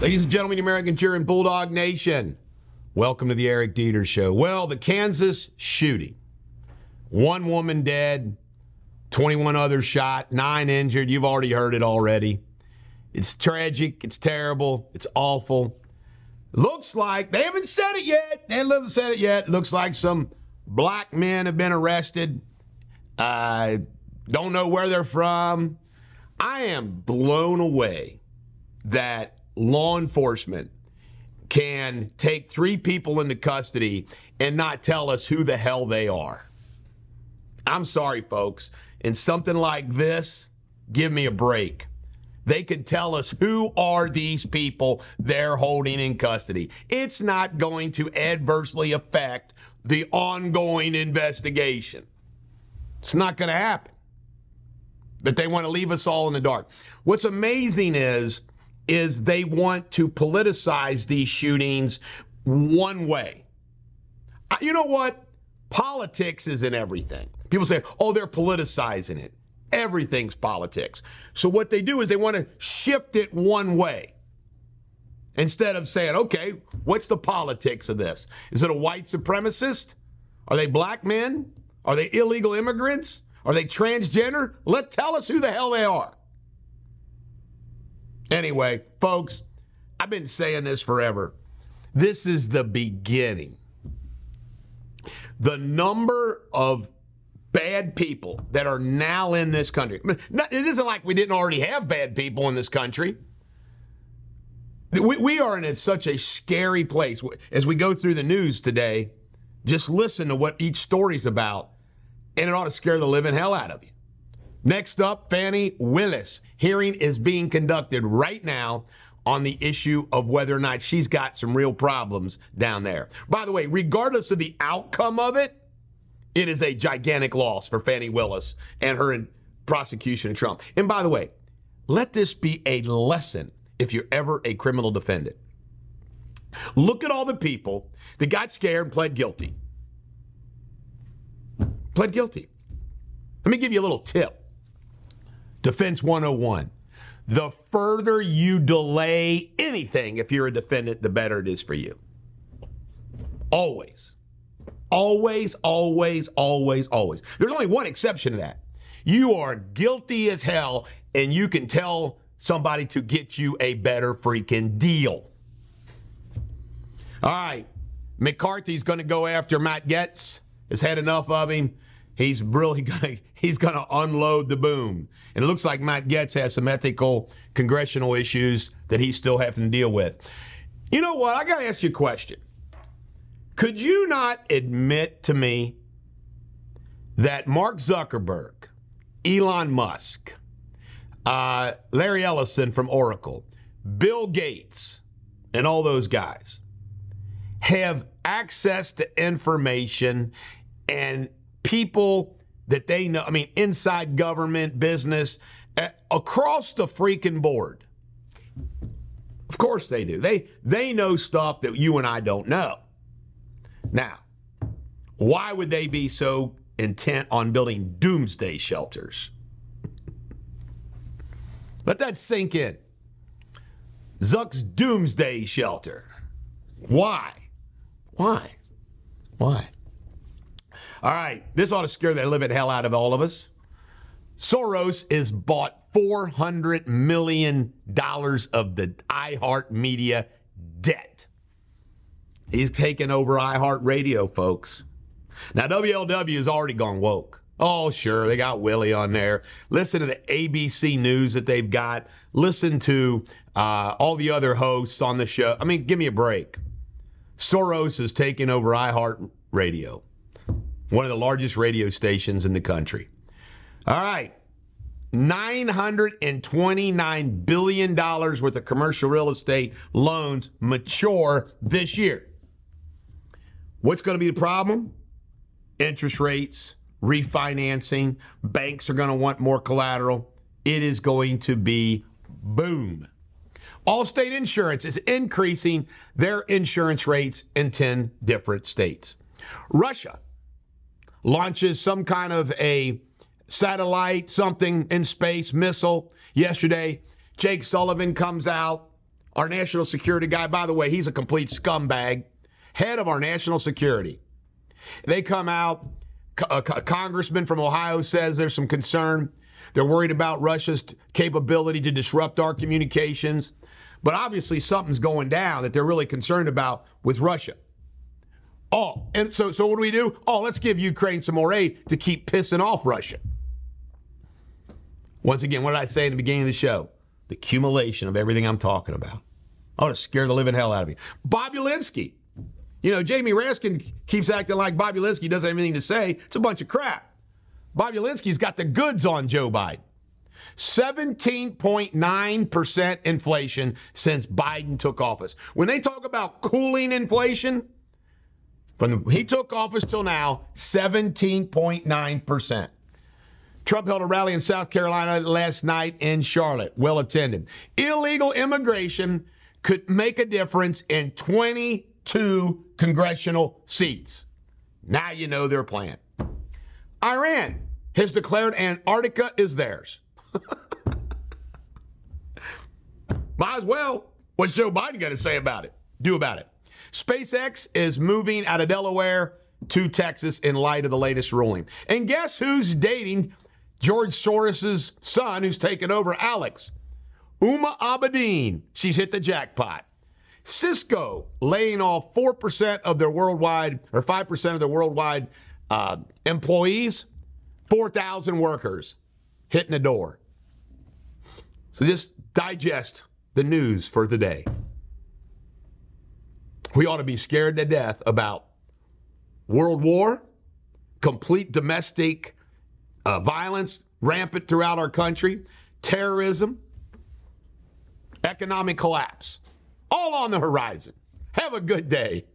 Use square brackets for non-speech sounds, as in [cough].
Ladies and gentlemen, the American cheering Bulldog Nation, welcome to the Eric Deters Show. Well, the Kansas shooting. One woman dead, 21 others shot, nine injured. You've already heard it already. It's tragic, it's terrible, it's awful. Looks like, they haven't said it yet, they haven't said it yet. Looks like some black men have been arrested. Uh, don't know where they're from. I am blown away that law enforcement can take three people into custody and not tell us who the hell they are. I'm sorry, folks. In something like this, give me a break. They could tell us who are these people they're holding in custody. It's not going to adversely affect the ongoing investigation. It's not going to happen. But they want to leave us all in the dark. What's amazing is is they want to politicize these shootings one way. You know what? Politics isn't everything. People say, oh, they're politicizing it. Everything's politics. So what they do is they want to shift it one way. Instead of saying, okay, what's the politics of this? Is it a white supremacist? Are they black men? Are they illegal immigrants? Are they transgender? Let tell us who the hell they are. Anyway, folks, I've been saying this forever. This is the beginning. The number of bad people that are now in this country. It isn't like we didn't already have bad people in this country. We, we are in such a scary place. As we go through the news today, just listen to what each story's about, and it ought to scare the living hell out of you. Next up, Fani Willis. Hearing is being conducted right now on the issue of whether or not she's got some real problems down there. By the way, regardless of the outcome of it, it is a gigantic loss for Fani Willis and her prosecution of Trump. And by the way, let this be a lesson if you're ever a criminal defendant. Look at all the people that got scared and pled guilty. Pled guilty. Let me give you a little tip. Defense 101. The further you delay anything, if you're a defendant, the better it is for you. Always. Always, always, always, always. There's only one exception to that. You are guilty as hell, and you can tell somebody to get you a better freaking deal. All right. McCarthy's going to go after Matt Gaetz, Has had enough of him he's really [laughs] gonna he's gonna unload the boom. And it looks like Matt Gaetz has some ethical congressional issues that he's still having to deal with. You know what? I gotta ask you a question. Could you not admit to me that Mark Zuckerberg, Elon Musk, uh, Larry Ellison from Oracle, Bill Gates, and all those guys have access to information and people that they know, I mean, inside government, business, across the freaking board. Of course they do. They they know stuff that you and I don't know. Now, why would they be so intent on building doomsday shelters? [laughs] Let that sink in. Zuck's doomsday shelter. Why? Why? Why? All right, this ought to scare the living hell out of all of us. Soros is bought $400 million of the iHeartMedia debt. He's taken over iHeartRadio, folks. Now, WLW has already gone woke. Oh, sure, they got Willie on there. Listen to the ABC News that they've got. Listen to uh, all the other hosts on the show. I mean, give me a break. Soros is taking over iHeartRadio one of the largest radio stations in the country. All right. $929 billion worth of commercial real estate loans mature this year. What's going to be the problem? Interest rates, refinancing, banks are going to want more collateral. It is going to be boom. Allstate Insurance is increasing their insurance rates in 10 different states. Russia launches some kind of a satellite, something in space, missile yesterday. Jake Sullivan comes out our national security guy, by the way, he's a complete scumbag, head of our national security. They come out, a uh, congressman from Ohio says there's some concern. They're worried about Russia's capability to disrupt our communications. But obviously, something's going down that they're really concerned about with Russia. Oh, and so, so what do we do? Oh, let's give Ukraine some more aid to keep pissing off Russia. Once again, what did I say in the beginning of the show? The accumulation of everything I'm talking about. I want to scare the living hell out of you. Bobulinski. You know, Jamie Raskin keeps acting like Bobulinski doesn't have anything to say. It's a bunch of crap. Bobulinski's got the goods on Joe Biden. 17.9% inflation since Biden took office. When they talk about cooling inflation, from the, he took office till now, 17.9%. Trump held a rally in South Carolina last night in Charlotte, well attended. Illegal immigration could make a difference in 22 congressional seats. Now you know their plan. Iran has declared Antarctica is theirs. [laughs] Might as well. What's Joe Biden to say about it? Do about it. SpaceX is moving out of Delaware to Texas in light of the latest ruling. And guess who's dating George Soros's son, who's taken over Alex? Huma Abedin. She's hit the jackpot. Cisco laying off 4% of their worldwide, or 5% of their worldwide uh, employees, 4,000 workers hitting the door. So just digest the news for the day. We ought to be scared to death about world war, complete domestic uh, violence rampant throughout our country, terrorism, economic collapse, all on the horizon. Have a good day.